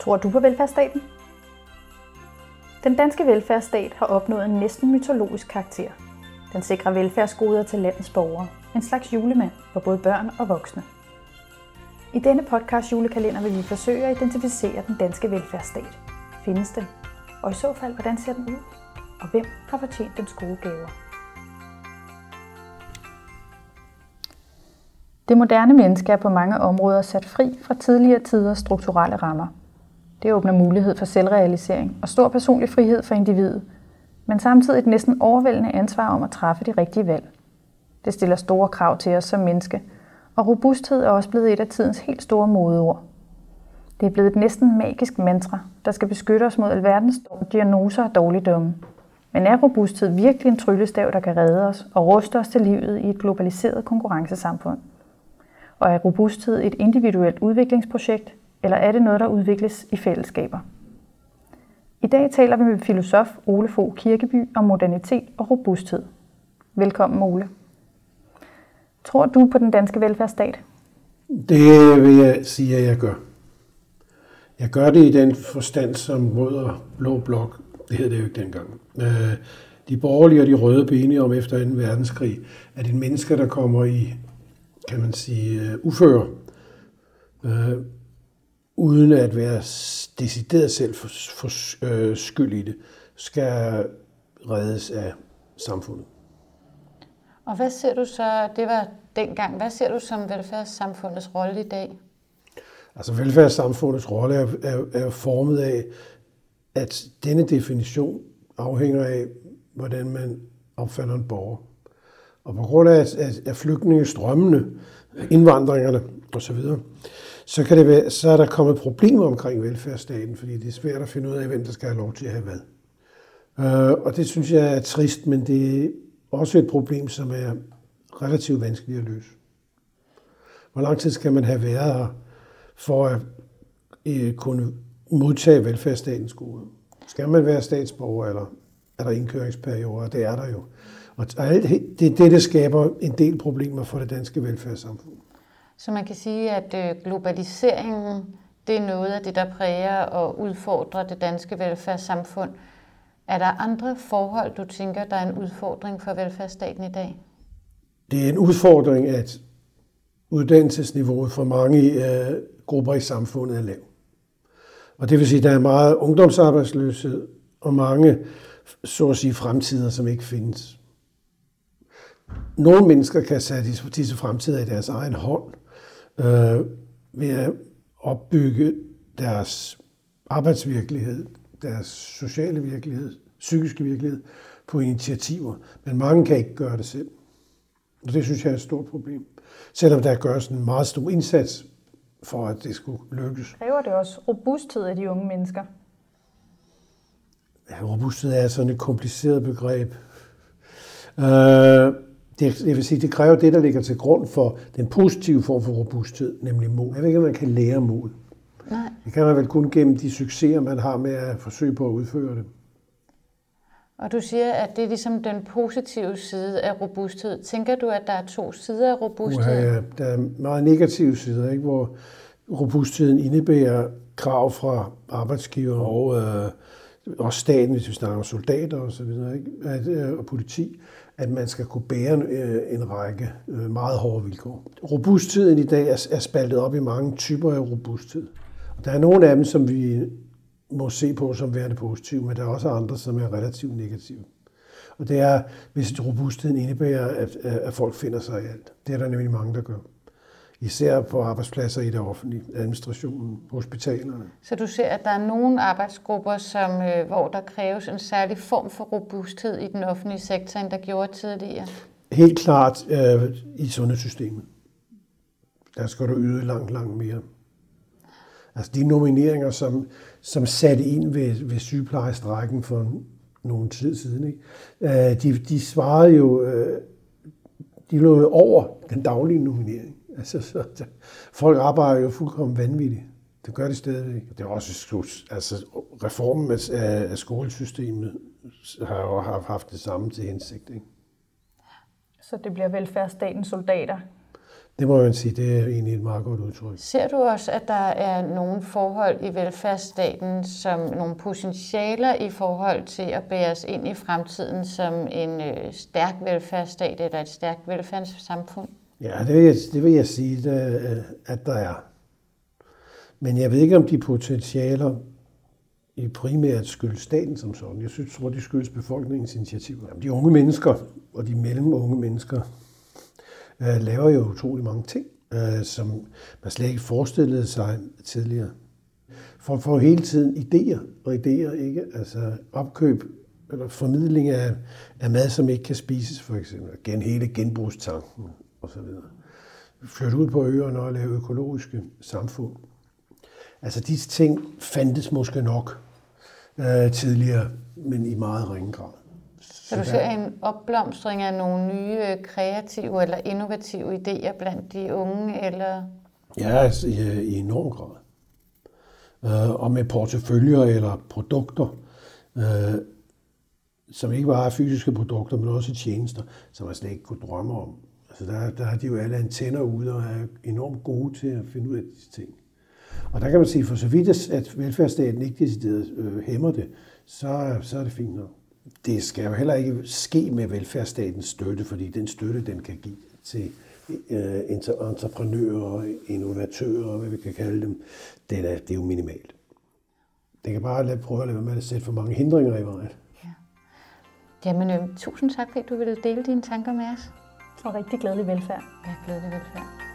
Tror du på velfærdsstaten? Den danske velfærdsstat har opnået en næsten mytologisk karakter. Den sikrer velfærdsgoder til landets borgere. En slags julemand for både børn og voksne. I denne podcast julekalender vil vi forsøge at identificere den danske velfærdsstat. Findes den? Og i så fald, hvordan ser den ud? Og hvem har fortjent dens gode gaver? Det moderne menneske er på mange områder sat fri fra tidligere tiders strukturelle rammer. Det åbner mulighed for selvrealisering og stor personlig frihed for individet, men samtidig et næsten overvældende ansvar om at træffe de rigtige valg. Det stiller store krav til os som menneske, og robusthed er også blevet et af tidens helt store modeord. Det er blevet et næsten magisk mantra, der skal beskytte os mod alverdens diagnoser og dårligdomme. Men er robusthed virkelig en tryllestav, der kan redde os og ruste os til livet i et globaliseret konkurrencesamfund? Og er robusthed et individuelt udviklingsprojekt, eller er det noget, der udvikles i fællesskaber? I dag taler vi med filosof Ole Fogh Kirkeby om modernitet og robusthed. Velkommen, Ole. Tror du på den danske velfærdsstat? Det vil jeg sige, at jeg gør. Jeg gør det i den forstand, som rød og blå blok, det hed det jo ikke dengang. Øh, de borgerlige og de røde blev om efter 2. verdenskrig, at en menneske, der kommer i kan man sige, uh, uføre, øh, uden at være decideret selv for, for uh, skyld i det, skal reddes af samfundet. Og hvad ser du så, det var dengang, hvad ser du som velfærdssamfundets rolle i dag? Altså velfærdssamfundets rolle er, er, er formet af, at denne definition afhænger af, hvordan man opfatter en borger. Og på grund af, af, af flygtningestrømmene, indvandringerne osv., så, kan det være, så er der kommet problemer omkring velfærdsstaten, fordi det er svært at finde ud af, hvem der skal have lov til at have hvad. Øh, og det synes jeg er trist, men det er også et problem, som er relativt vanskeligt at løse. Hvor lang tid skal man have været her for at øh, kunne modtage velfærdsstatens gode? Skal man være statsborger, eller er der indkøringsperioder? Det er der jo. Og alt, det er det, der skaber en del problemer for det danske velfærdssamfund. Så man kan sige, at øh, globaliseringen, det er noget af det, der præger og udfordrer det danske velfærdssamfund. Er der andre forhold, du tænker, der er en udfordring for velfærdsstaten i dag? Det er en udfordring, at uddannelsesniveauet for mange øh, grupper i samfundet er lav. Og det vil sige, at der er meget ungdomsarbejdsløshed og mange, så at sige, fremtider, som ikke findes. Nogle mennesker kan sætte disse fremtider i deres egen hånd øh, ved at opbygge deres arbejdsvirkelighed, deres sociale virkelighed, psykiske virkelighed på initiativer. Men mange kan ikke gøre det selv. Og det synes jeg er et stort problem. Selvom der gøres en meget stor indsats for, at det skulle lykkes. Kræver det også robusthed af de unge mennesker? Ja, robusthed er sådan et kompliceret begreb. Øh, det, det vil sige, det kræver det, der ligger til grund for den positive form for robusthed, nemlig mod. Jeg ved ikke, om man kan lære mod. Nej. Det kan man vel kun gennem de succeser, man har med at forsøge på at udføre det. Og du siger, at det er ligesom den positive side af robusthed. Tænker du, at der er to sider af robusthed? Ja, der er meget negative sider, ikke? hvor robustheden indebærer krav fra arbejdsgiver og, øh, og staten, hvis vi snakker om soldater og så videre, ikke? At, øh, og politi, at man skal kunne bære øh, en række øh, meget hårde vilkår. Robustheden i dag er spaltet op i mange typer af robusthed. Og der er nogle af dem, som vi må se på som værende positive, men der er også andre, som er relativt negative. Og det er, hvis robustheden indebærer, at, at folk finder sig i alt. Det er der nemlig mange, der gør. Især på arbejdspladser i det offentlige, administrationen, hospitalerne. Så du ser, at der er nogle arbejdsgrupper, som, øh, hvor der kræves en særlig form for robusthed i den offentlige sektor, end der gjorde tidligere? Helt klart øh, i sundhedssystemet. Der skal du yde langt, langt mere. Altså de nomineringer, som, som satte ind ved, ved sygeplejestrækken for nogle tid siden, ikke? Øh, de, de svarede jo, øh, de lå over den daglige nominering. Altså, så, folk arbejder jo fuldkommen vanvittigt. Det gør de stadigvæk. Det er også altså, reformen af, af skolesystemet har jo haft det samme til hensigt. Ikke? Så det bliver velfærdsstatens soldater? Det må man sige, det er egentlig et meget godt udtryk. Ser du også, at der er nogle forhold i velfærdsstaten, som nogle potentialer i forhold til at bære os ind i fremtiden som en øh, stærk velfærdsstat eller et stærkt velfærdssamfund? Ja, det vil jeg, det vil jeg sige, øh, at der er. Men jeg ved ikke, om de potentialer i primært skyldes staten som sådan. Jeg synes, tror, de skyldes befolkningens initiativer. De unge mennesker og de mellemunge mennesker øh, laver jo utrolig mange ting, øh, som man slet ikke forestillede sig tidligere. For får hele tiden idéer og idéer, ikke? Altså opkøb eller formidling af, af mad, som ikke kan spises, for eksempel. Gen, hele genbrugstanken osv. Flytte ud på øerne og lave økologiske samfund. Altså disse ting fandtes måske nok øh, tidligere, men i meget ringe grad. Så du ser en opblomstring af nogle nye øh, kreative eller innovative idéer blandt de unge? Eller? Ja, altså, i, i enorm grad. Øh, og med porteføljer eller produkter, øh, som ikke bare er fysiske produkter, men også tjenester, som man slet ikke kunne drømme om. Altså der, der har de jo alle antenner ude og er enormt gode til at finde ud af disse ting. Og der kan man sige, for så vidt at velfærdsstaten ikke decideret øh, hæmmer det, så, så er det fint nok. Det skal jo heller ikke ske med velfærdsstatens støtte, fordi den støtte, den kan give til øh, entreprenører, innovatører, hvad vi kan kalde dem, det er, det er jo minimalt. Det kan bare lade, prøve at lade være med at sætte for mange hindringer i vejen. Ja. Jamen, øh, tusind tak, fordi du ville dele dine tanker med os. Og rigtig glædelig velfærd. Ja, glædelig velfærd.